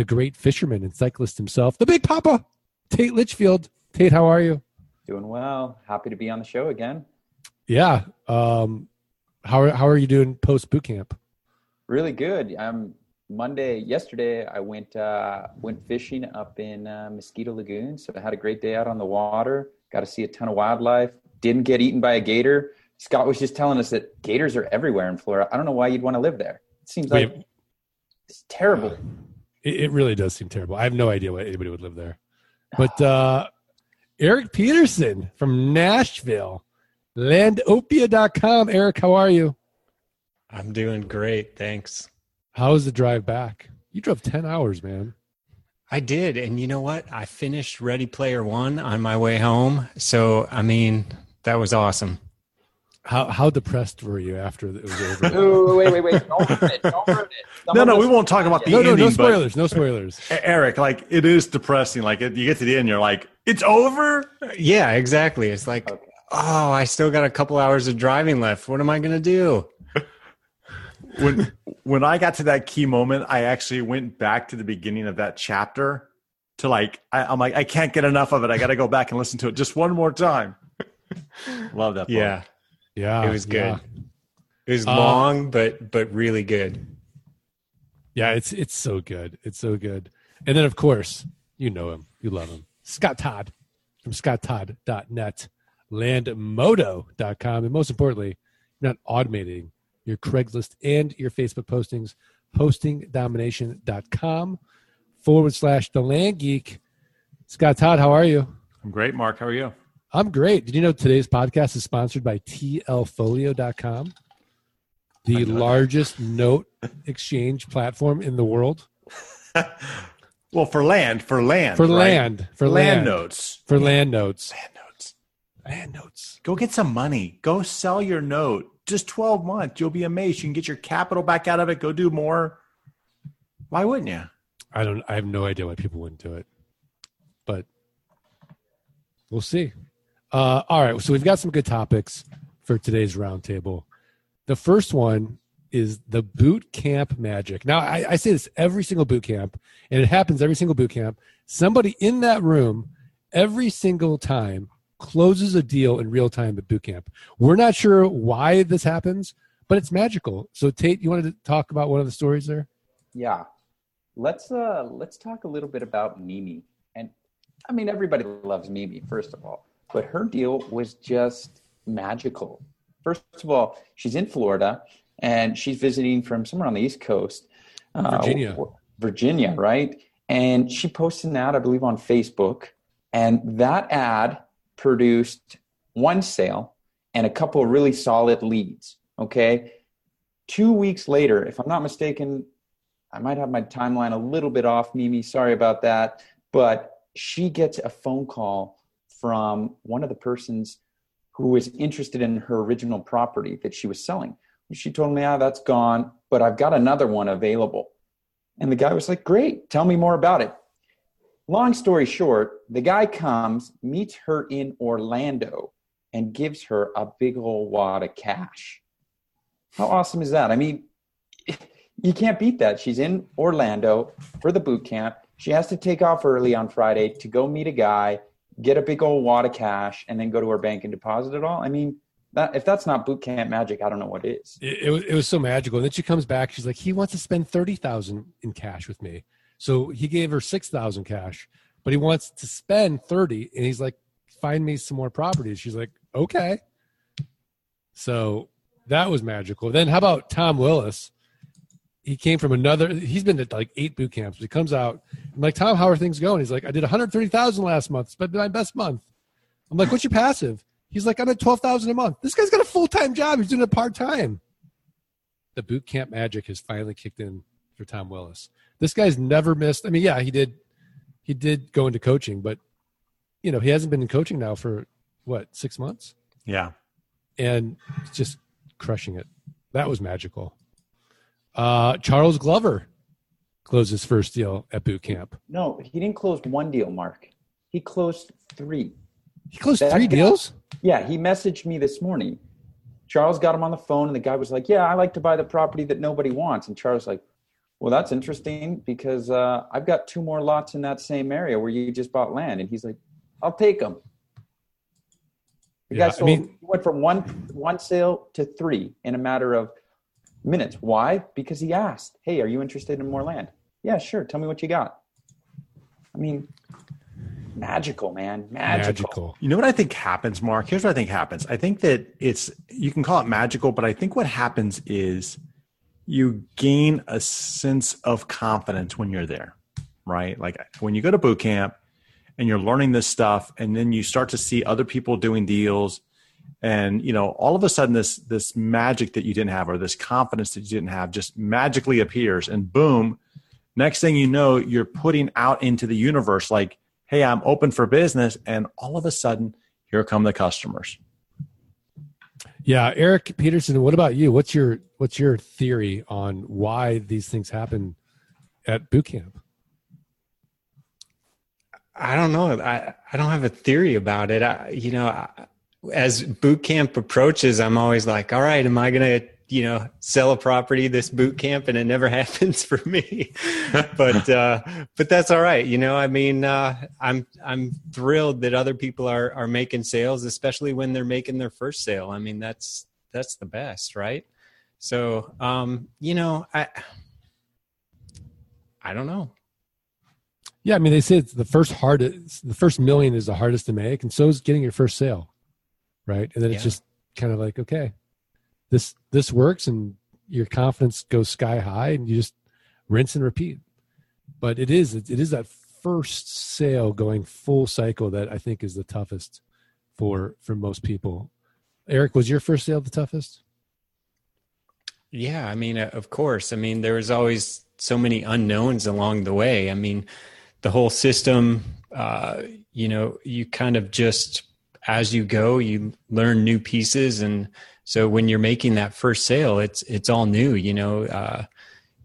the great fisherman and cyclist himself, the Big Papa, Tate Litchfield. Tate, how are you? Doing well. Happy to be on the show again. Yeah. Um, how are, how are you doing post boot camp? Really good. Um, Monday, yesterday, I went uh, went fishing up in uh, Mosquito Lagoon. So I had a great day out on the water. Got to see a ton of wildlife. Didn't get eaten by a gator. Scott was just telling us that gators are everywhere in Florida. I don't know why you'd want to live there. It seems like Wait, it's terrible. It, it really does seem terrible. I have no idea why anybody would live there. But uh, Eric Peterson from Nashville, landopia.com. Eric, how are you? I'm doing great. Thanks. How was the drive back? You drove 10 hours, man. I did. And you know what? I finished Ready Player One on my way home. So, I mean, that was awesome. How how depressed were you after it was over? Ooh, wait, wait, wait! Don't ruin it! Don't ruin it! no, no, we won't talk about the no, ending. No, no spoilers. No spoilers. Eric, like it is depressing. Like you get to the end, you're like, it's over. Yeah, exactly. It's like, okay. oh, I still got a couple hours of driving left. What am I gonna do? when when I got to that key moment, I actually went back to the beginning of that chapter to like, I, am like, I can't get enough of it. I got to go back and listen to it just one more time. Love that. Book. Yeah. Yeah, it was good. Yeah. It was uh, long, but but really good. Yeah, it's it's so good. It's so good. And then of course, you know him, you love him, Scott Todd from scotttodd.net, landmodo.com, and most importantly, you're not automating your Craigslist and your Facebook postings, postingdomination.com forward slash the land geek. Scott Todd, how are you? I'm great, Mark. How are you? I'm great. Did you know today's podcast is sponsored by tlfolio.com, the largest note exchange platform in the world? well, for land, for land. For right? land. For land, land notes. For land notes. Land notes. Land notes. Go get some money. Go sell your note. Just 12 months. You'll be amazed. You can get your capital back out of it. Go do more. Why wouldn't you? I don't I have no idea why people wouldn't do it. But we'll see. Uh, all right, so we've got some good topics for today's roundtable. The first one is the boot camp magic. Now, I, I, say this every single boot camp, and it happens every single boot camp. Somebody in that room every single time closes a deal in real time at boot camp. We're not sure why this happens, but it's magical. So, Tate, you wanted to talk about one of the stories there? Yeah, let's uh, let's talk a little bit about Mimi. And I mean, everybody loves Mimi, first of all but her deal was just magical. First of all, she's in Florida and she's visiting from somewhere on the East Coast, uh, Virginia. Uh, Virginia, right? And she posted an ad, I believe, on Facebook, and that ad produced one sale and a couple of really solid leads. Okay. Two weeks later, if I'm not mistaken, I might have my timeline a little bit off, Mimi. Sorry about that. But she gets a phone call from one of the persons who was interested in her original property that she was selling. She told me, ah, that's gone, but I've got another one available. And the guy was like, great, tell me more about it. Long story short, the guy comes, meets her in Orlando, and gives her a big old wad of cash. How awesome is that? I mean, you can't beat that. She's in Orlando for the boot camp. She has to take off early on Friday to go meet a guy get a big old wad of cash, and then go to her bank and deposit it all. I mean, that, if that's not boot camp magic, I don't know what is. It, it, was, it was so magical. And then she comes back. She's like, he wants to spend thirty thousand in cash with me. So he gave her six thousand cash, but he wants to spend thirty, and he's like, find me some more properties. She's like, okay. So that was magical. Then how about Tom Willis? He came from another he's been at like eight boot camps. He comes out i'm like tom how are things going? He's like i did 130000 last month. It's been my best month. I'm like what's your passive? He's like i'm at 12000 a month. This guy's got a full-time job. He's doing it part-time. The boot camp magic has finally kicked in for tom willis. This guy's never missed i mean yeah he did he did go into coaching, but you know he hasn't been in coaching now for what six months, Yeah. and just crushing it. That was magical. Uh, Charles Glover closed his first deal at boot camp. No, he didn't close one deal, Mark. He closed three. He closed That three guy- deals. Yeah, he messaged me this morning. Charles got him on the phone, and the guy was like, "Yeah, I like to buy the property that nobody wants." And Charles was like, "Well, that's interesting because uh, I've got two more lots in that same area where you just bought land." And he's like, "I'll take them." The Yeah, guy I mean- he went from one one sale to three in a matter of minutes. Why? Because he asked, "Hey, are you interested in more land?" Yeah, sure. Tell me what you got. I mean, magical, man, magical. Magical. You know what I think happens, Mark? Here's what I think happens. I think that it's you can call it magical, but I think what happens is you gain a sense of confidence when you're there, right? Like when you go to boot camp and you're learning this stuff, and then you start to see other people doing deals, and you know all of a sudden this this magic that you didn't have or this confidence that you didn't have just magically appears, and boom, next thing you know, you're putting out into the universe like hey, I'm open for business. And all of a sudden, here come the customers. Yeah, Eric Peterson. What about you? What's your what's your theory on why these things happen at boot camp? I don't know. I, I don't have a theory about it. I, you know, I, as boot camp approaches, I'm always like, all right, am I going to, you know, sell a property this boot camp? And it never happens for me, but, uh, but that's all right. You know, I mean, uh, I'm, I'm thrilled that other people are, are making sales, especially when they're making their first sale. I mean, that's, that's the best, right? So, um, you know, I, I don't know. Yeah, I mean they say it's the first hardest, the first million is the hardest to make, and so is getting your first sale, right? And then it's just kind of like, okay, this this works, and your confidence goes sky high, and you just rinse and repeat. But it is it is that first sale going full cycle that I think is the toughest for for most people. Eric, was your first sale the toughest? Yeah, I mean, uh, of course. I mean, there was always so many unknowns along the way. I mean, the whole system, uh, you know, you kind of just as you go, you learn new pieces, and so when you're making that first sale, it's it's all new. You know, uh,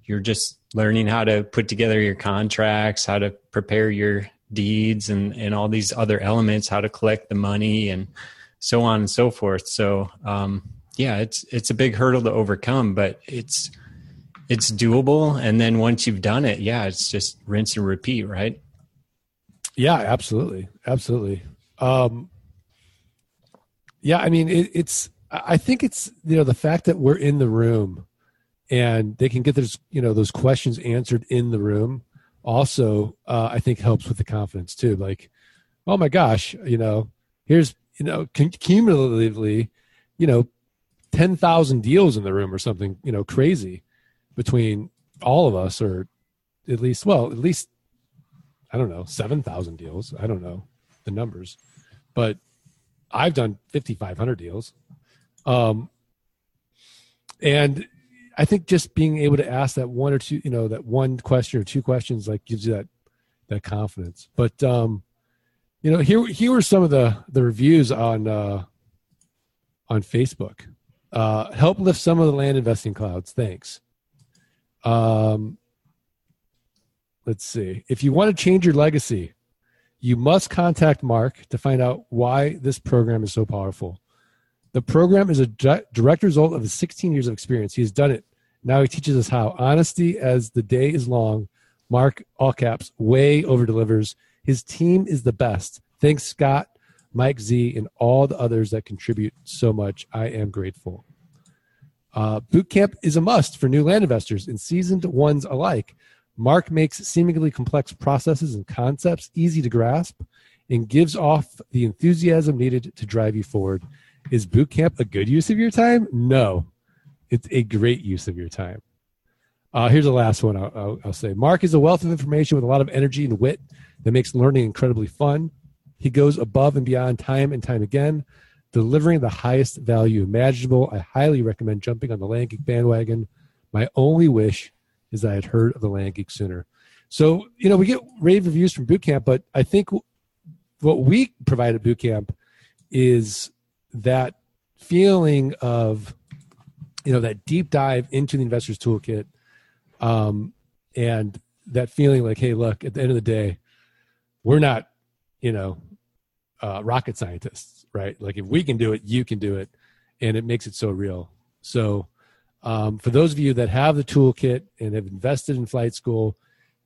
you're just learning how to put together your contracts, how to prepare your deeds, and and all these other elements, how to collect the money, and so on and so forth. So, um, yeah, it's it's a big hurdle to overcome, but it's it's doable. And then once you've done it, yeah, it's just rinse and repeat, right? Yeah, absolutely, absolutely. Um, yeah, I mean, it, it's. I think it's you know the fact that we're in the room, and they can get those you know those questions answered in the room. Also, uh, I think helps with the confidence too. Like, oh my gosh, you know, here's you know cumulatively, you know, ten thousand deals in the room or something you know crazy between all of us, or at least well, at least I don't know, 7,000 deals. I don't know the numbers, but I've done 5,500 deals. Um, and I think just being able to ask that one or two, you know, that one question or two questions, like gives you that, that confidence. But, um, you know, here, here were some of the, the reviews on, uh, on Facebook. Uh, help lift some of the land investing clouds. Thanks. Um, let's see. If you want to change your legacy, you must contact Mark to find out why this program is so powerful. The program is a direct result of his 16 years of experience. He has done it. Now he teaches us how honesty as the day is long. Mark, all caps, way over delivers. His team is the best. Thanks, Scott, Mike Z, and all the others that contribute so much. I am grateful. Uh, boot camp is a must for new land investors and seasoned ones alike. Mark makes seemingly complex processes and concepts easy to grasp and gives off the enthusiasm needed to drive you forward. Is boot camp a good use of your time? No, it's a great use of your time. Uh, here's the last one I'll, I'll, I'll say. Mark is a wealth of information with a lot of energy and wit that makes learning incredibly fun. He goes above and beyond time and time again, delivering the highest value imaginable. I highly recommend jumping on the Land bandwagon. My only wish is that I had heard of the Land Geek sooner. So, you know, we get rave reviews from boot camp, but I think what we provide at boot camp is that feeling of, you know, that deep dive into the investor's toolkit. Um, and that feeling like, hey, look, at the end of the day, we're not, you know, uh, rocket scientists, right? Like if we can do it, you can do it, and it makes it so real. So, um, for those of you that have the toolkit and have invested in flight school,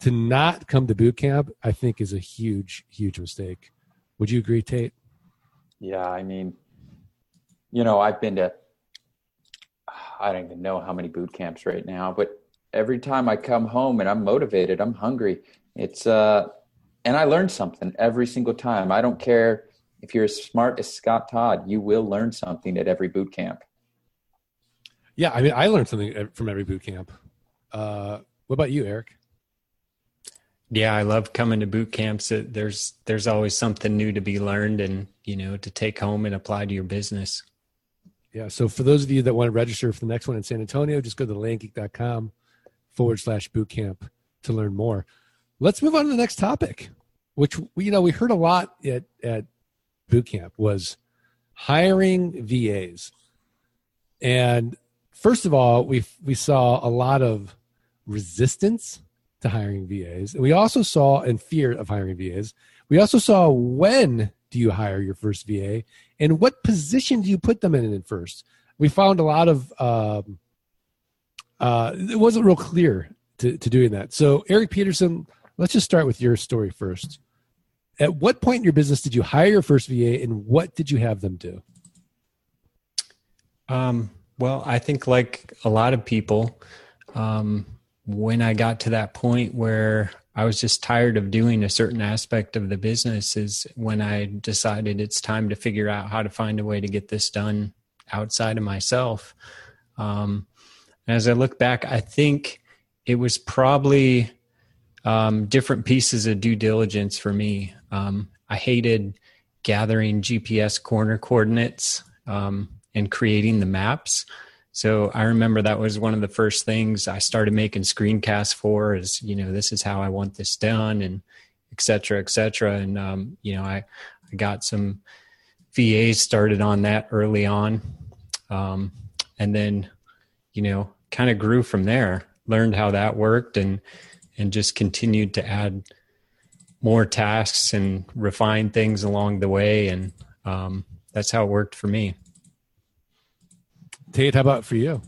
to not come to boot camp, I think is a huge, huge mistake. Would you agree, Tate? Yeah, I mean, you know, I've been to, I don't even know how many boot camps right now, but every time I come home and I'm motivated, I'm hungry. It's, uh, and I learned something every single time. I don't care if you're as smart as Scott Todd, you will learn something at every boot camp. Yeah, I mean, I learned something from every boot camp. Uh, what about you, Eric? Yeah, I love coming to boot camps. There's there's always something new to be learned, and you know to take home and apply to your business. Yeah. So for those of you that want to register for the next one in San Antonio, just go to landgeek.com forward slash boot camp to learn more. Let's move on to the next topic, which you know we heard a lot at at boot camp was hiring VAs, and first of all, we we saw a lot of resistance to hiring VAs. And we also saw and fear of hiring VAs. We also saw when do you hire your first VA and what position do you put them in, in first. We found a lot of um, uh, it wasn't real clear to, to doing that. So Eric Peterson, let's just start with your story first. At what point in your business did you hire your first VA and what did you have them do? Um, well, I think like a lot of people, um, when I got to that point where I was just tired of doing a certain aspect of the business is when I decided it's time to figure out how to find a way to get this done outside of myself. Um, as I look back, I think it was probably um, different pieces of due diligence for me. Um, I hated gathering GPS corner coordinates um, and creating the maps. So I remember that was one of the first things I started making screencasts for is, you know, this is how I want this done and et cetera, et cetera. And, um, you know, I, I got some VAs started on that early on. Um, and then, you know, kind of grew from there, learned how that worked and, and just continued to add more tasks and refine things along the way. And, um, that's how it worked for me. Tate, how about for you?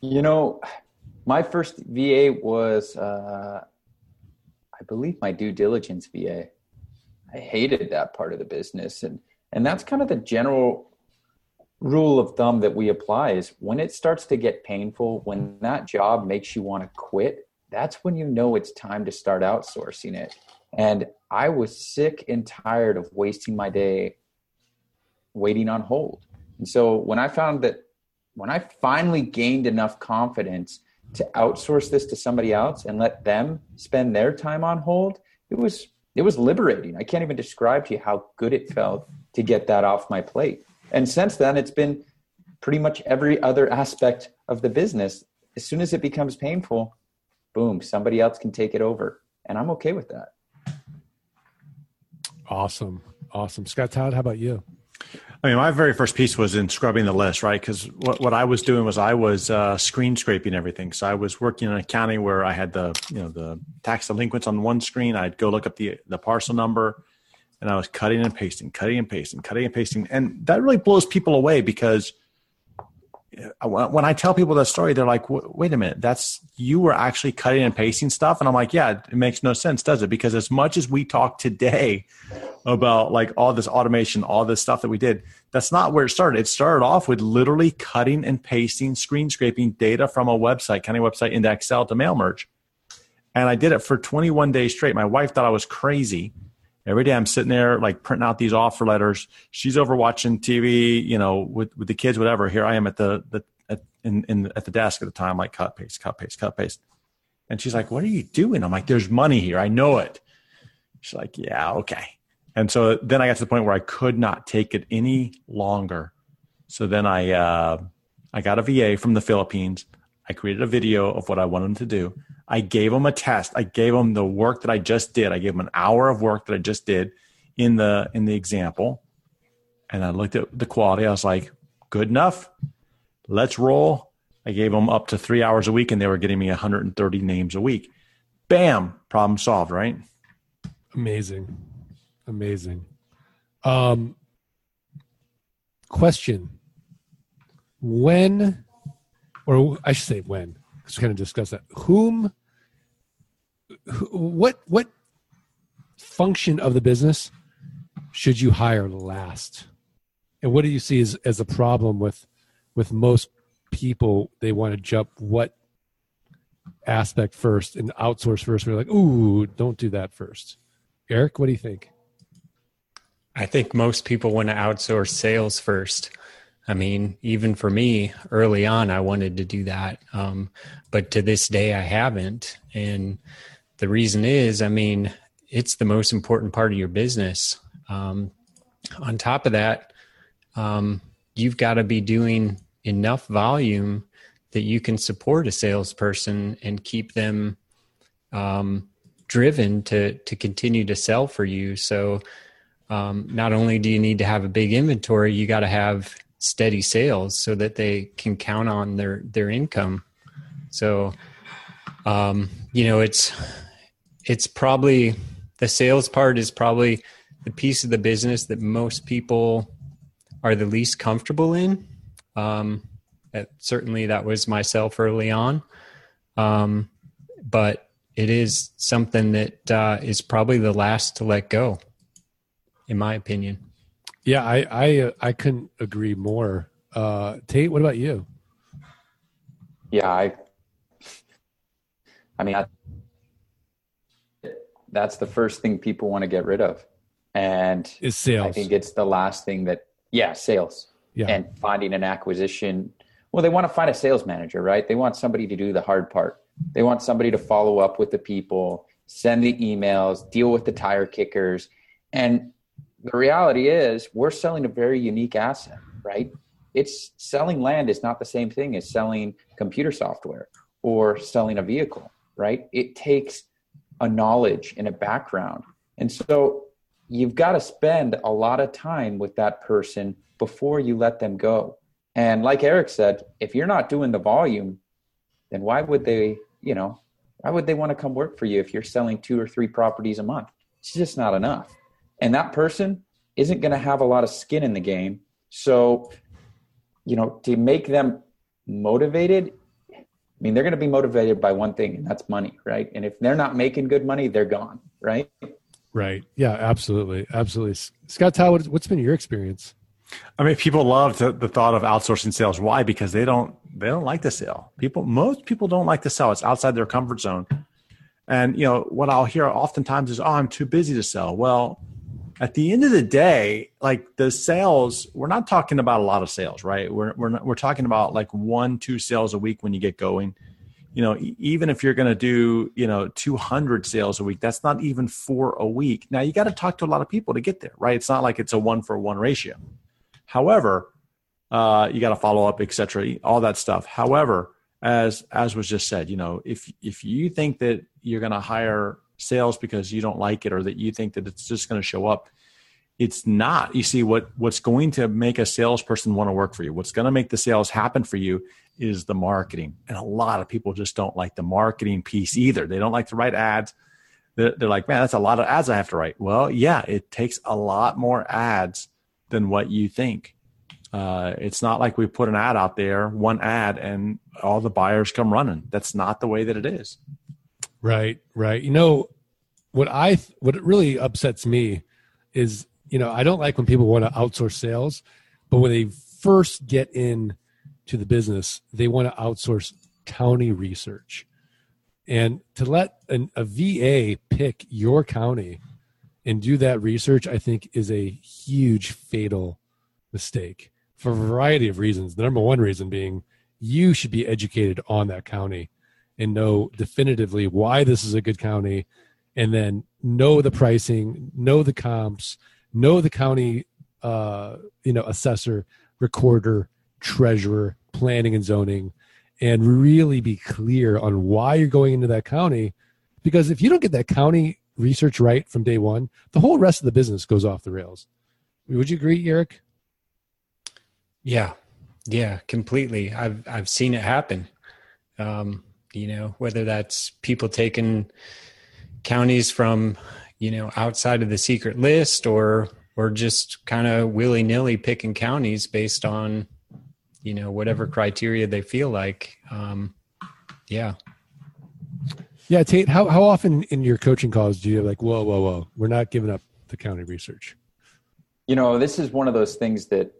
You know, my first VA was, uh, I believe, my due diligence VA. I hated that part of the business, and and that's kind of the general rule of thumb that we apply is when it starts to get painful, when that job makes you want to quit, that's when you know it's time to start outsourcing it. And I was sick and tired of wasting my day waiting on hold. And so when I found that when I finally gained enough confidence to outsource this to somebody else and let them spend their time on hold, it was it was liberating. I can't even describe to you how good it felt to get that off my plate. And since then, it's been pretty much every other aspect of the business. As soon as it becomes painful, boom, somebody else can take it over. And I'm okay with that. Awesome. Awesome. Scott Todd, how about you? I mean, my very first piece was in scrubbing the list, right? Because what, what I was doing was I was uh, screen scraping everything. So I was working in a county where I had the you know the tax delinquents on one screen. I'd go look up the the parcel number, and I was cutting and pasting, cutting and pasting, cutting and pasting, and that really blows people away because when I tell people that story, they're like, "Wait a minute, that's you were actually cutting and pasting stuff," and I'm like, "Yeah, it makes no sense, does it?" Because as much as we talk today about like all this automation, all this stuff that we did, that's not where it started. It started off with literally cutting and pasting, screen scraping data from a website, county website, into Excel to mail merge, and I did it for 21 days straight. My wife thought I was crazy. Every day I'm sitting there like printing out these offer letters. She's over watching TV, you know, with, with the kids, whatever. Here I am at the, the at, in, in at the desk at the time, like cut paste, cut paste, cut paste. And she's like, "What are you doing?" I'm like, "There's money here. I know it." She's like, "Yeah, okay." And so then I got to the point where I could not take it any longer. So then I uh, I got a VA from the Philippines. I created a video of what I wanted them to do. I gave them a test. I gave them the work that I just did. I gave them an hour of work that I just did in the in the example. And I looked at the quality. I was like, good enough. Let's roll. I gave them up to three hours a week and they were getting me 130 names a week. Bam, problem solved, right? Amazing. Amazing. Um, question When, or I should say when, because we kind of discussed that. Whom, who, what, what function of the business should you hire last? And what do you see as, as a problem with, with most people? They want to jump what aspect first and outsource first. We're like, ooh, don't do that first. Eric, what do you think? I think most people want to outsource sales first. I mean, even for me, early on, I wanted to do that. Um, but to this day, I haven't. And the reason is, I mean, it's the most important part of your business. Um, on top of that, um, you've got to be doing enough volume that you can support a salesperson and keep them um, driven to to continue to sell for you. So um, not only do you need to have a big inventory, you got to have steady sales so that they can count on their their income. So, um, you know, it's it's probably the sales part is probably the piece of the business that most people are the least comfortable in. Um, that, certainly, that was myself early on, um, but it is something that uh, is probably the last to let go in my opinion. Yeah, I I uh, I couldn't agree more. Uh, Tate, what about you? Yeah, I. I mean, I, that's the first thing people want to get rid of, and is sales. I think it's the last thing that yeah, sales. Yeah. and finding an acquisition. Well, they want to find a sales manager, right? They want somebody to do the hard part. They want somebody to follow up with the people, send the emails, deal with the tire kickers, and the reality is we're selling a very unique asset, right? It's selling land is not the same thing as selling computer software or selling a vehicle, right? It takes a knowledge and a background. And so you've got to spend a lot of time with that person before you let them go. And like Eric said, if you're not doing the volume, then why would they, you know, why would they want to come work for you if you're selling two or three properties a month? It's just not enough and that person isn't going to have a lot of skin in the game. So, you know, to make them motivated, I mean, they're going to be motivated by one thing, and that's money, right? And if they're not making good money, they're gone, right? Right. Yeah, absolutely. Absolutely. Scott Todd, what's been your experience? I mean, people love the, the thought of outsourcing sales. Why? Because they don't they don't like to sell. People, most people don't like to sell. It's outside their comfort zone. And you know what I'll hear oftentimes is, "Oh, I'm too busy to sell." Well, at the end of the day, like the sales, we're not talking about a lot of sales, right? We're we're not, we're talking about like one, two sales a week when you get going. You know, even if you're going to do you know 200 sales a week, that's not even four a week. Now you got to talk to a lot of people to get there, right? It's not like it's a one for one ratio. However, uh, you got to follow up, etc., all that stuff. However, as as was just said, you know, if if you think that you're going to hire sales because you don't like it or that you think that it's just going to show up. It's not. You see what what's going to make a salesperson want to work for you what's going to make the sales happen for you is the marketing. And a lot of people just don't like the marketing piece either. They don't like to write ads. They're, they're like man that's a lot of ads i have to write. Well yeah it takes a lot more ads than what you think. Uh, it's not like we put an ad out there one ad and all the buyers come running. That's not the way that it is Right, right. You know what I what it really upsets me is you know I don't like when people want to outsource sales, but when they first get in to the business, they want to outsource county research, and to let an, a VA pick your county and do that research, I think is a huge fatal mistake for a variety of reasons. The number one reason being you should be educated on that county and know definitively why this is a good county and then know the pricing know the comps know the county uh, you know assessor recorder treasurer planning and zoning and really be clear on why you're going into that county. Because if you don't get that county research right from day one, the whole rest of the business goes off the rails. Would you agree, Eric? Yeah, yeah, completely. I've I've seen it happen. Um, you know, whether that's people taking counties from you know outside of the secret list or or just kind of willy nilly picking counties based on you know whatever criteria they feel like. Um, yeah. Yeah, Tate. How how often in your coaching calls do you like, whoa, whoa, whoa, we're not giving up the county research? You know, this is one of those things that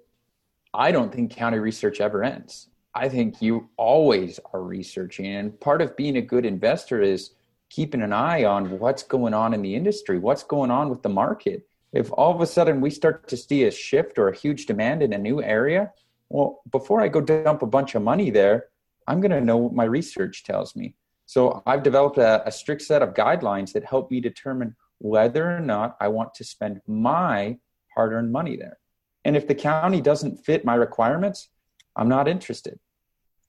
I don't think county research ever ends. I think you always are researching. And part of being a good investor is keeping an eye on what's going on in the industry, what's going on with the market. If all of a sudden we start to see a shift or a huge demand in a new area, well, before I go dump a bunch of money there, I'm going to know what my research tells me. So I've developed a, a strict set of guidelines that help me determine whether or not I want to spend my hard earned money there. And if the county doesn't fit my requirements, I'm not interested.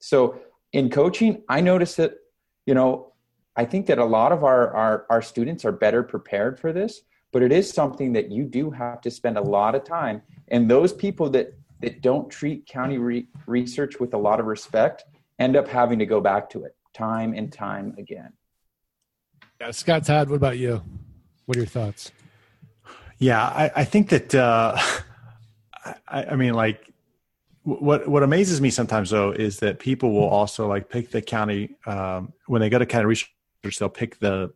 So in coaching, I notice that, you know, I think that a lot of our, our, our students are better prepared for this, but it is something that you do have to spend a lot of time. And those people that, that don't treat county re- research with a lot of respect end up having to go back to it time and time again. Yeah, Scott Todd, what about you? What are your thoughts? Yeah, I, I think that uh, I, I mean, like what what amazes me sometimes though is that people will also like pick the county um, when they go to county research, they'll pick the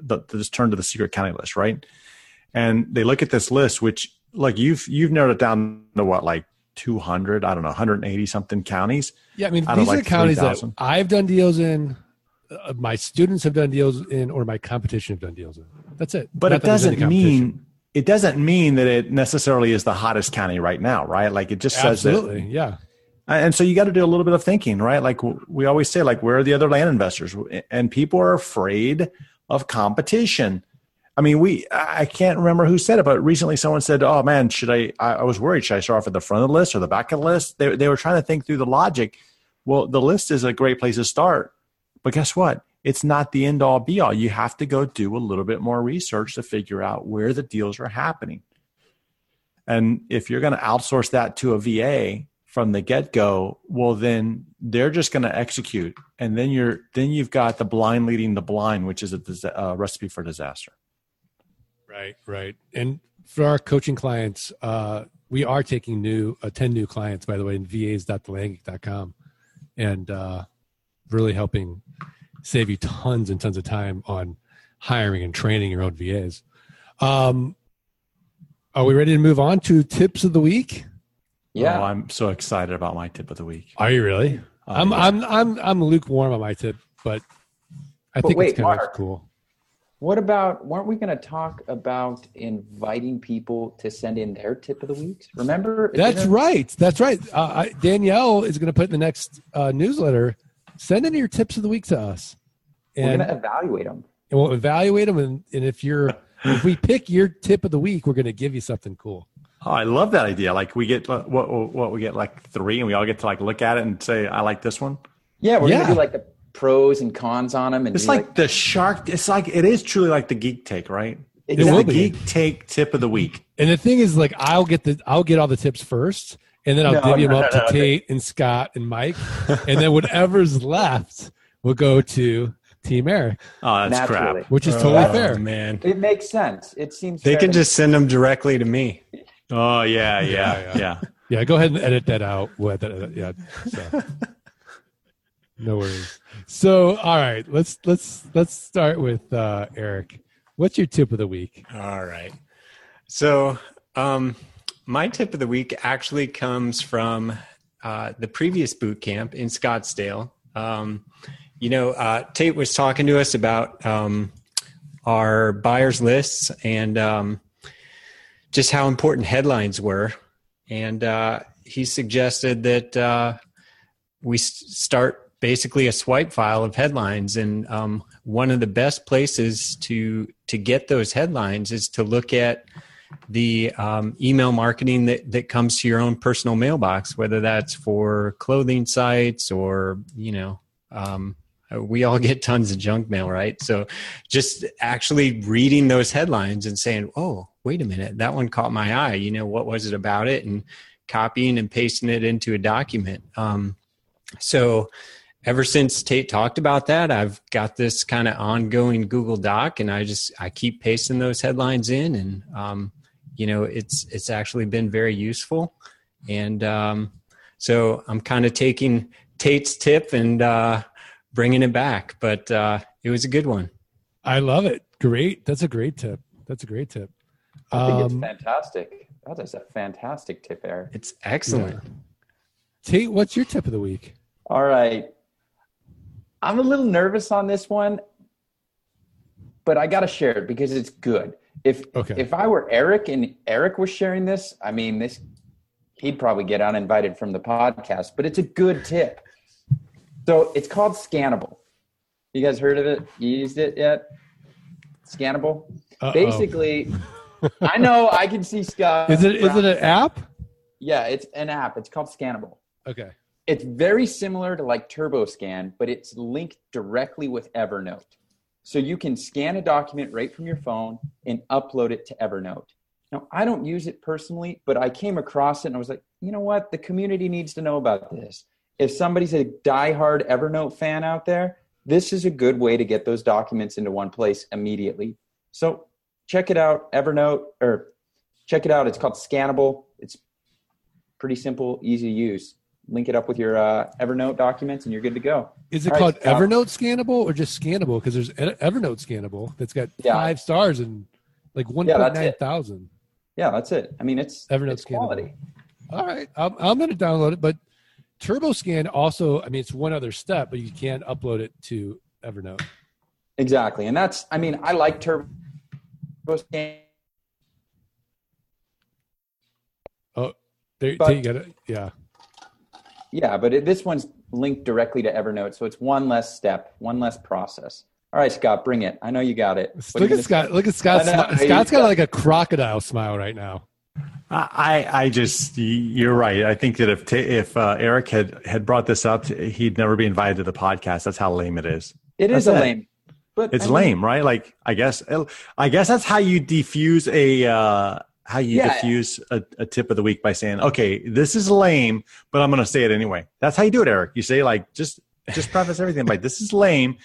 the just turn to the secret county list, right? And they look at this list, which like you've you've narrowed it down to what like 200 i don't know 180 something counties yeah i mean these are like counties 3, that i've done deals in uh, my students have done deals in or my competition have done deals in. That's it. But Not it doesn't mean it doesn't mean that it necessarily is the hottest county right now right like it just says absolutely that, yeah uh, and so you got to do a little bit of thinking right like we always say like where are the other land investors and people are afraid of competition I mean, we I can't remember who said it, but recently someone said, "Oh man, should I?" I, was worried. Should I start off at the front of the list or the back of the list? They they were trying to think through the logic. Well, the list is a great place to start, but guess what? It's not the end all be all. You have to go do a little bit more research to figure out where the deals are happening. And if you're going to outsource that to a VA from the get go, well, then they're just going to execute, and then you're then you've got the blind leading the blind, which is a, a recipe for disaster. Right, right. And for our coaching clients, uh, we are taking new uh, 10 new clients, by the way, in vas.thelandgeek.com and uh, really helping save you tons and tons of time on hiring and training your own VAs. Um, are we ready to move on to tips of the week? Yeah, oh, I'm so excited about my tip of the week. Are you really? Uh, I'm, yeah. I'm I'm I'm lukewarm on my tip, but I but think wait, it's kind Mark, of cool. What about, weren't we going to talk about inviting people to send in their tip of the week? Remember? That's right. That's right. Uh, I, Danielle is going to put in the next uh, newsletter send in your tips of the week to us. And, we're going to evaluate them. And we'll evaluate them. And, and if you're, if we pick your tip of the week, we're going to give you something cool. Oh, I love that idea. Like we get uh, what, what we get like three, and we all get to like look at it and say, "I like this one." Yeah, we're yeah. gonna do like the pros and cons on them. And it's like, like, the shark. It's like it is truly like the geek take, right? It's the geek take tip of the week. And the thing is, like, I'll get the I'll get all the tips first, and then I'll no, divvy no, them up no, to Tate and Scott and Mike, and then whatever's left will go to Team Eric. Oh, that's Naturally. crap. Which is totally oh, fair, man. It makes sense. It seems they can just send them directly to me. Oh yeah, yeah, yeah. Yeah, yeah. yeah go ahead and edit that out. Yeah. So. no worries. So, all right, let's let's let's start with uh, Eric. What's your tip of the week? All right. So, um, my tip of the week actually comes from uh, the previous boot camp in Scottsdale. Um, you know, uh, Tate was talking to us about um, our buyers lists and um, just how important headlines were, and uh, he suggested that uh, we start basically a swipe file of headlines and um, one of the best places to to get those headlines is to look at the um, email marketing that, that comes to your own personal mailbox, whether that's for clothing sites or, you know, um, we all get tons of junk mail, right? So just actually reading those headlines and saying, oh, wait a minute, that one caught my eye. You know, what was it about it? And copying and pasting it into a document. Um, so ever since Tate talked about that, I've got this kind of ongoing Google Doc, and I just I keep pasting those headlines in, and um, you know it's it's actually been very useful, and um, so I'm kind of taking Tate's tip and uh, bringing it back, but uh, it was a good one. I love it. Great. That's a great tip. That's a great tip. I think um, it's fantastic. That is a fantastic tip, Eric. It's excellent. Yeah. Tate, what's your tip of the week? All right. I'm a little nervous on this one, but I got to share it because it's good. If okay. if I were Eric and Eric was sharing this, I mean this he'd probably get uninvited from the podcast, but it's a good tip. So it's called Scannable. You guys heard of it? You used it yet? Scannable. Uh-oh. Basically, I know I can see Scott. Is it is it an app? Yeah, it's an app. It's called Scannable. Okay. It's very similar to like TurboScan, but it's linked directly with Evernote. So you can scan a document right from your phone and upload it to Evernote. Now, I don't use it personally, but I came across it and I was like, you know what? The community needs to know about this. If somebody's a diehard Evernote fan out there, this is a good way to get those documents into one place immediately. So check it out, Evernote, or check it out. It's called Scannable. It's pretty simple, easy to use. Link it up with your uh, Evernote documents, and you're good to go. Is it All called right, Evernote Scannable or just Scannable? Because there's Evernote Scannable that's got yeah. five stars and like one point yeah, nine thousand. Yeah, that's it. I mean, it's Evernote it's Scannable. quality. All right, I'm, I'm going to download it, but TurboScan also. I mean, it's one other step, but you can't upload it to Evernote. Exactly, and that's. I mean, I like Turbo Oh, there, but, you got it. Yeah. Yeah, but it, this one's linked directly to Evernote, so it's one less step, one less process. All right, Scott, bring it. I know you got it. What look at Scott. Look at Scott. Scott's got like a crocodile smile right now. I, I just, you're right. I think that if if uh, Eric had had brought this up, he'd never be invited to the podcast. That's how lame it is. It is that's a lame. But it's I mean, lame, right? Like I guess I guess that's how you defuse a uh, how you yeah. diffuse a, a, tip of the week by saying, "Okay, this is lame, but I'm going to say it anyway." That's how you do it, Eric. You say like just just preface everything by, "This is lame,"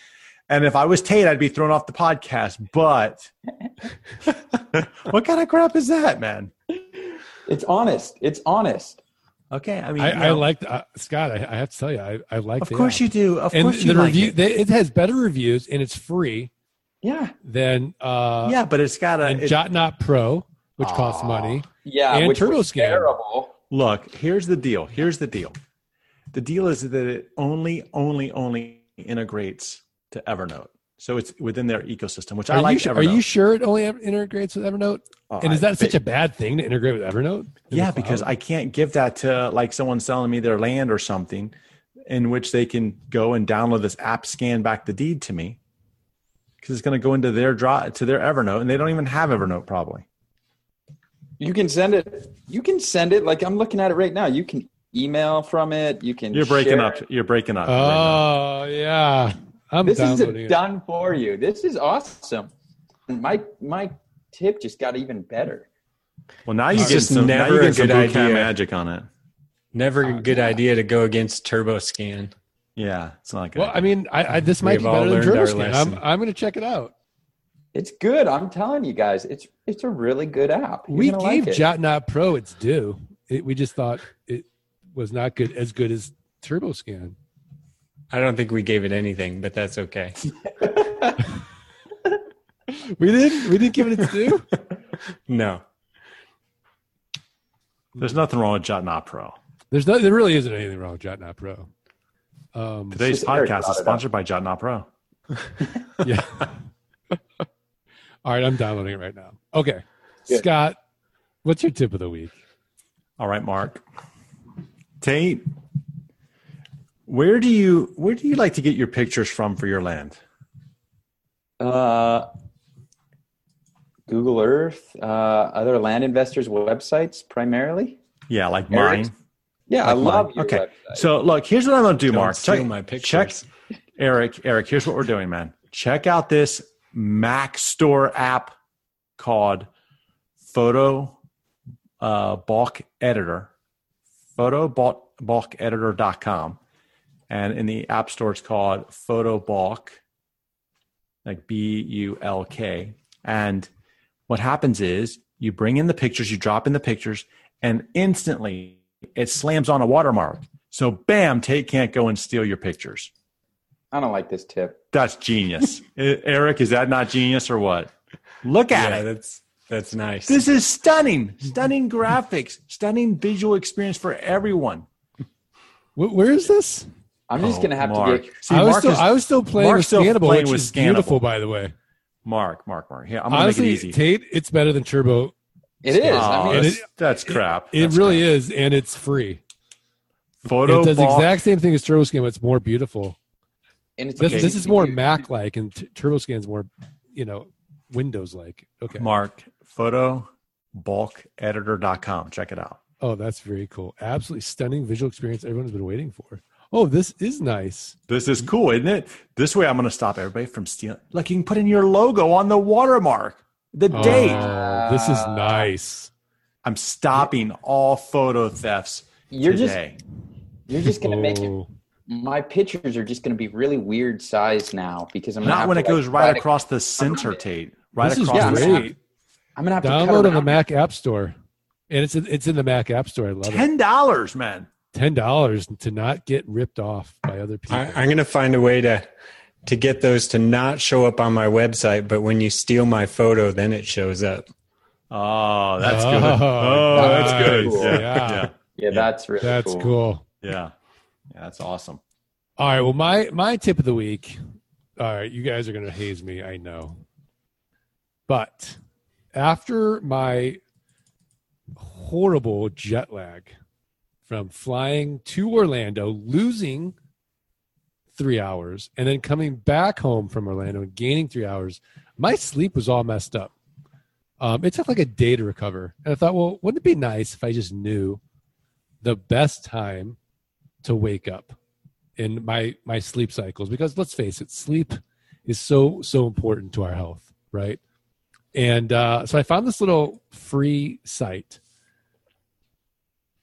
and if I was Tate, I'd be thrown off the podcast. But what kind of crap is that, man? It's honest. It's honest. Okay, I mean, I, I like uh, Scott. I, I, have to tell you, I, I like. Of course, app. you do. Of and course, you the like review. it. They, it has better reviews and it's free. Yeah. Then, uh, yeah, but it's got a and it, Jotnot Pro, which Aww. costs money. Yeah, and which TurboScan. terrible. Look, here's the deal. Here's the deal. The deal is that it only, only, only integrates to Evernote. So it's within their ecosystem, which are I like. You, are you sure it only integrates with Evernote? Oh, and is that I, such a bad thing to integrate with Evernote? Yeah, because I can't give that to like someone selling me their land or something, in which they can go and download this app, scan back the deed to me, because it's going to go into their draw to their Evernote, and they don't even have Evernote probably. You can send it. You can send it. Like I'm looking at it right now. You can email from it. You can. You're breaking up. You're breaking up. Oh right yeah. I'm this is done for you. This is awesome. My my tip just got even better. Well, now you get some, never now you get some good idea. magic on it. Never oh, a good idea to go against TurboScan. Yeah, it's not good. Well, I mean, I, I this might We've be better than TurboScan. I'm I'm going to check it out. It's good. I'm telling you guys, it's it's a really good app. You're we gave like Jotnot Pro its due. It, we just thought it was not good as good as TurboScan. I don't think we gave it anything, but that's okay. we didn't. We didn't give it its due. no. There's nothing wrong with Jotnot Pro. There's no. There really isn't anything wrong with Jotnot Pro. Um, Today's podcast is sponsored by Jotnot Pro. yeah. All right, I'm downloading it right now. Okay, Good. Scott, what's your tip of the week? All right, Mark. Tate, where do you where do you like to get your pictures from for your land? Uh, Google Earth, uh, other land investors' websites primarily. Yeah, like Eric's- mine. Yeah, I love your Okay. website. So look, here's what I'm going to do, Don't Mark. Check my Check, pictures. Eric. Eric, here's what we're doing, man. Check out this Mac Store app called Photo uh, Bulk Editor. Photo bulk, editor.com. And in the App Store, it's called Photo Bulk, like B U L K. And what happens is you bring in the pictures, you drop in the pictures, and instantly it slams on a watermark. So, bam, Tate can't go and steal your pictures. I don't like this tip. That's genius. Erik, is that not genius or what? Look at Yeah, it. that's that's nice. This is stunning. Stunning graphics, stunning visual experience for everyone. Where is this? I'm just Oh, gonna have oh, Mark. to get. See, I was still is- I was still playing Mark's with still Scannable, playing which with is beautiful, by the way. Mark, Mark, Mark. Yeah, I'm going to Honestly, make it easy. Tate, it's better than Turbo. It is. Oh, I mean, oh, that's, it- that's crap. It That's really crap. is, and it's free. Photo it does the exact same thing as TurboScan, but it's more beautiful. And it's This, okay. this is more Mac-like, and t- TurboScan's more, you know, Windows-like. Okay. Mark, photo bulk editor.com. Check it out. Oh, that's very cool. Absolutely stunning visual experience everyone's been waiting for. Oh, this is nice. This is cool, isn't it? This way I'm going to stop everybody from stealing. Like you can put in your logo on the watermark, the oh, date. Oh, this is nice. I'm stopping all photo thefts You're just today. you're just gonna make it. Oh. My pictures are just gonna be really weird size now because I'm Not have when to, it goes like, right try to- across the center, Tate. Right This is across the yeah, great. I'm gonna have to cut Download on the. Mac App Store, and it's in, it's in the Mac App Store. I love it. Ten dollars, man. Ten dollars to not get ripped off by other people. I, I'm going to find a way to to get those to not show up on my website, but when you steal my photo, then it shows up. Oh, that's Oh, good. Oh, that's good. nice. Yeah, Yeah. yeah, Yeah, that's really That's cool. cool. yeah. Yeah, that's awesome. All right. Well, my my tip of the week. All right, you guys are gonna haze me. I know, but after my horrible jet lag from flying to Orlando, losing three hours, and then coming back home from Orlando and gaining three hours, my sleep was all messed up. Um, it took like a day to recover, and I thought, well, wouldn't it be nice if I just knew the best time to wake up in my my sleep cycles. Because let's face it sleep is so so important to our health right? And uh, so i found this little free site.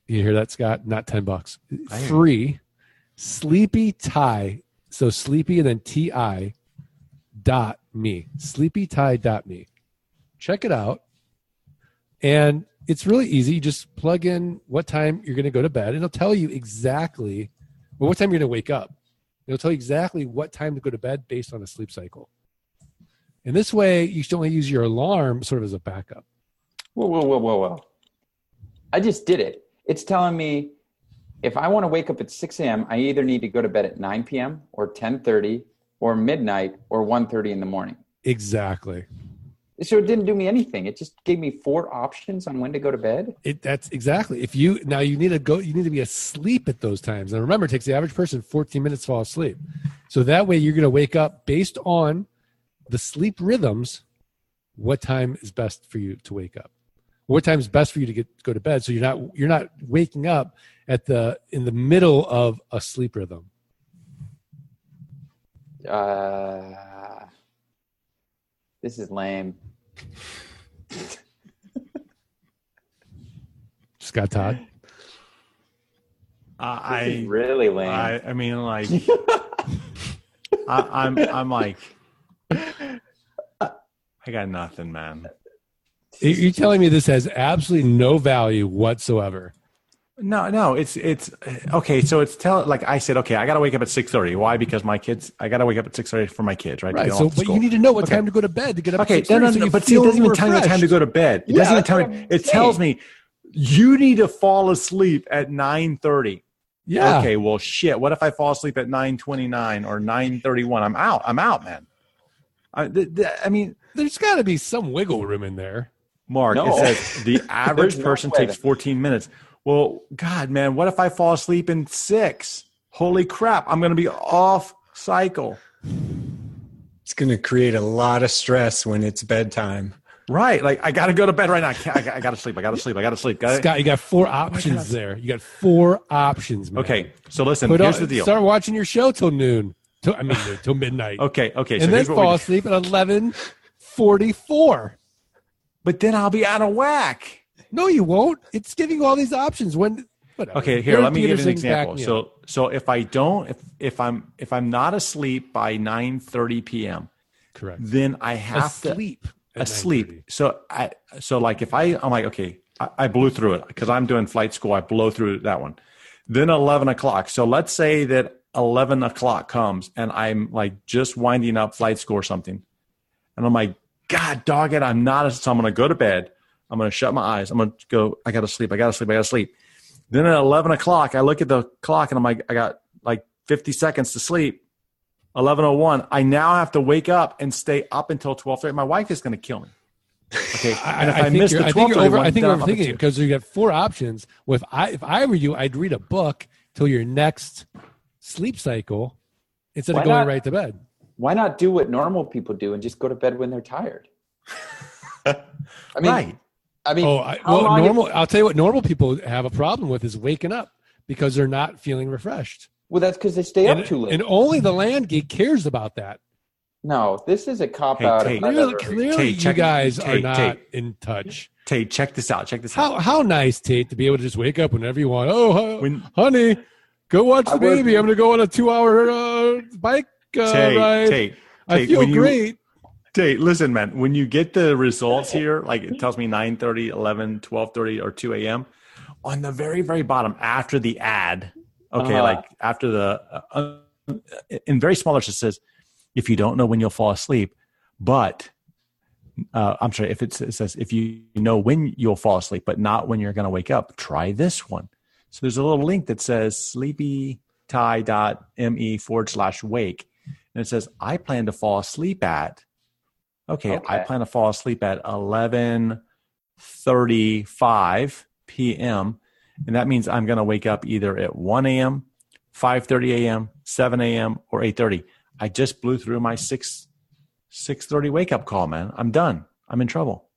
You hear that scott? Not 10 bucks. Free sleepy tie. So sleepy and then ti dot me. Sleepy tie dot me. Check it out. And it's really easy you just plug in what time you're going to go to bed and it'll tell you exactly well, what time you're going to wake up. It'll tell you exactly what time to go to bed based on a sleep cycle. And this way, you should only use your alarm sort of as a backup. Whoa, whoa, whoa, whoa, whoa! I just did it. It's telling me if I want to wake up at 6 a.m., I either need to go to bed at 9 p.m. or 10:30 or midnight or 1:30 in the morning. Exactly. So it didn't do me anything. It just gave me four options on when to go to bed. It that's exactly. If you now you need to go, you need to be asleep at those times. And remember, it takes the average person 14 minutes to fall asleep. So that way, you're going to wake up based on the sleep rhythms. What time is best for you to wake up? What time is best for you to get go to bed? So you're not you're not waking up at the in the middle of a sleep rhythm. Uh, this is lame. Scott Todd. Uh, I, really lame. I, I mean, like, I, I'm, I'm like, I got nothing, man. You're telling me this has absolutely no value whatsoever. No, no, it's it's okay. So it's tell like I said, okay, I got to wake up at six thirty. Why? Because my kids, I got to wake up at six thirty for my kids, right? Right. So, but school. you need to know what Okay. time to go to bed to get up. Okay, at no, no, 6:30 so no, but see, it doesn't even tell me what time to go to bed. It Yeah, doesn't even tell what me. I'm It tells me you need to fall asleep at nine thirty. Yeah. Okay, well, shit. What if I fall asleep at nine twenty nine or nine thirty one? I'm out. I'm out, man. I, th- th- I mean, There's got to be some wiggle room in there. Mark, No. it says the average person way. takes 14 minutes. Well, God, man, what if I fall asleep in six? Holy crap, I'm going to be off cycle. It's going to create a lot of stress when it's bedtime. Right. Like I got to go to bed right now. I, I, got, I got to sleep. I got to sleep. I got to sleep. Got Scott, you got four options oh there. You got four options, man. Okay. So listen, Put here's on- the deal. Start watching your show till noon. Till, I mean, till midnight. Okay. Okay. So and then here's what fall we, asleep at eleven forty-four. but then I'll be out of whack. No, you won't. It's giving you all these options. When whatever. Okay, here, Erik let me give you an example. up. So, so if I don't, if if I'm if I'm not asleep by nine thirty p.m., correct. then I have to Asleep. at asleep. So I so like if I I'm like okay, I, I blew through it because I'm doing flight school. I blow through that one. Then eleven o'clock. So let's say that eleven o'clock comes and I'm like just winding up flight school or something, and I'm like, God dog it, I'm not. So I'm gonna go to bed. I'm gonna shut my eyes. I'm gonna go. I gotta sleep. I gotta sleep. I gotta sleep. Then at eleven o'clock, I look at the clock and I'm like, I got like 50 seconds to sleep. 11:01. I now have to wake up and stay up until 12:30. My wife is going to kill me. Okay, and if I I, think miss you're, the I think you're 12:30 over. one, I think then you're I'm up at overthinking it because you got four options. Well, if I if I were you, I'd read a book till your next sleep cycle instead Why of going not? right to bed. Why not do what normal people do and just go to bed when they're tired? I mean, right. I mean, Oh, I, how well, long- normal. I'll tell you what normal people have a problem with is waking up because they're not feeling refreshed. Well, that's because they stay And, up too late. and only the land geek cares about that. no, this is a cop Hey, out. Tate. Clearly, clearly Tate, you check- guys are not Tate. in touch. Tate, check this out. Check this out. How how nice, Tate, to be able to just wake up whenever you want. Oh, When- honey, go watch I the would- baby. I'm going to go on a two hour uh, bike uh, Tate, ride. Tate, I feel when you- Tate, listen, man, when you get the results here, like it tells me 9 30, 11, 12 30, or 2 a.m., on the very, very bottom after the ad, okay, Uh-huh. like after the, uh, in very small letters, it says, if you don't know when you'll fall asleep, but uh, I'm sorry, if it says, if you know when you'll fall asleep, but not when you're going to wake up, try this one. So there's a little link that says sleepyti.me forward slash wake. And it says, I plan to fall asleep at, okay, I plan to fall asleep at 11.35 p.m. And that means I'm going to wake up either at 1 a.m., 5.30 a.m., 7 a.m., or 8.30. I just blew through my 6, 6.30 wake up call, man. I'm done. I'm in trouble.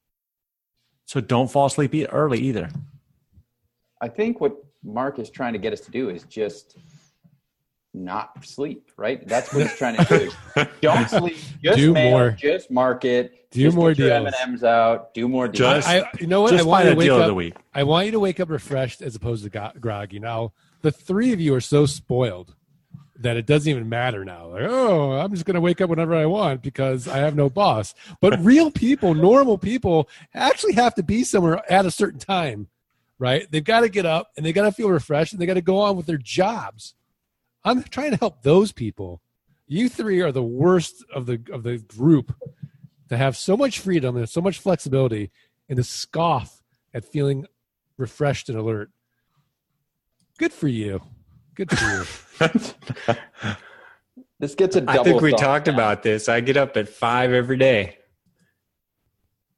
So don't fall asleep early either. I think what Mark is trying to get us to do is just not sleep, right? That's what he's trying to do. Don't sleep. Just Do mail, more. Just market. Do just more get deals. M&Ms out. Do more deals. Just- I, you know what? I want you to wake up. the week. I want you to wake up refreshed as opposed to go- groggy. Now, the three of you are so spoiled that it doesn't even matter now. Like, oh, I'm just going to wake up whenever I want because I have no boss. But real people, normal people, actually have to be somewhere at a certain time, right? They've got to get up and they got to feel refreshed and they got to go on with their jobs. I'm trying to help those people. You three are the worst of the of the group to have so much freedom and so much flexibility and to scoff at feeling refreshed and alert. Good for you. Good for you. this gets a double I think we talked down. about this. I get up at five every day.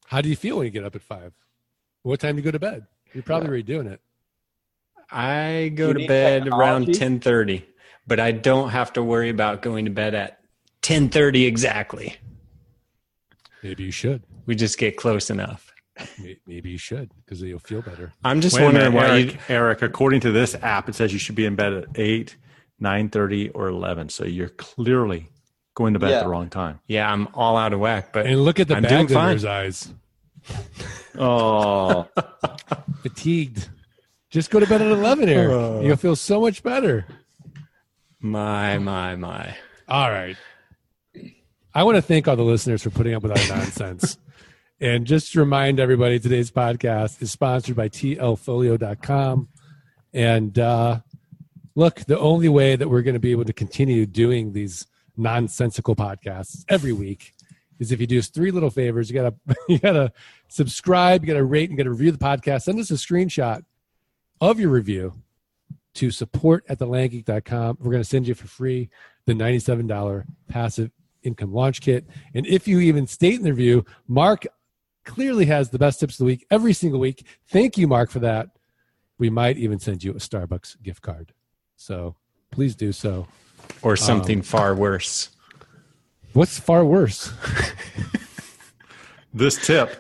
How do you feel when you get up at five? What time do you go to bed? You're probably already doing it. I go You to need bed around ten thirty, but I don't have to worry about going to bed at ten thirty exactly. Maybe you should. We just get close enough. Maybe you should because you'll feel better. I'm just Wait wondering minute, why Erik, you. Erik, according to this app, it says you should be in bed at 8, 9.30, or 11. So you're clearly going to bed at the wrong time. Yeah, I'm all out of whack, but And look at the I'm doing bags in his eyes. Oh. Fatigued. Just go to bed at 11 here. Oh. You'll feel so much better. My my my. All right. I want to thank all the listeners for putting up with our nonsense. and just to remind everybody, today's podcast is sponsored by tlfolio.com. And uh, look, the only way that we're going to be able to continue doing these nonsensical podcasts every week is if you do us three little favors. You gotta you gotta subscribe, you gotta rate, and you gotta review the podcast. Send us a screenshot of your review to support at thelandgeek.com. We're going to send you for free the $97 passive income launch kit. And if you even state in the review, Mark clearly has the best tips of the week every single week. Thank you, Mark, for that. We might even send you a Starbucks gift card. So please do so. Or something Um, far worse. What's far worse? this tip,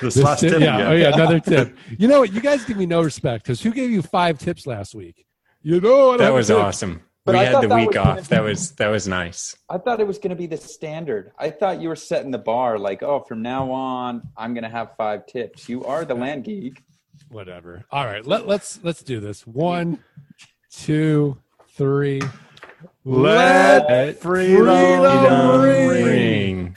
this, This last tip- tip, yeah, oh yeah, another tip. You know what? You guys give me no respect because who gave you five tips last week? You know what? That was awesome. But we I had the week off. be- That was that was nice. I thought it was going to be the standard. I thought you were setting the bar like, oh, from now on, I'm going to have five tips. You are the land geek. Whatever. All right, let, let's let's do this. One, two, three. Let freedom, freedom ring. Ring.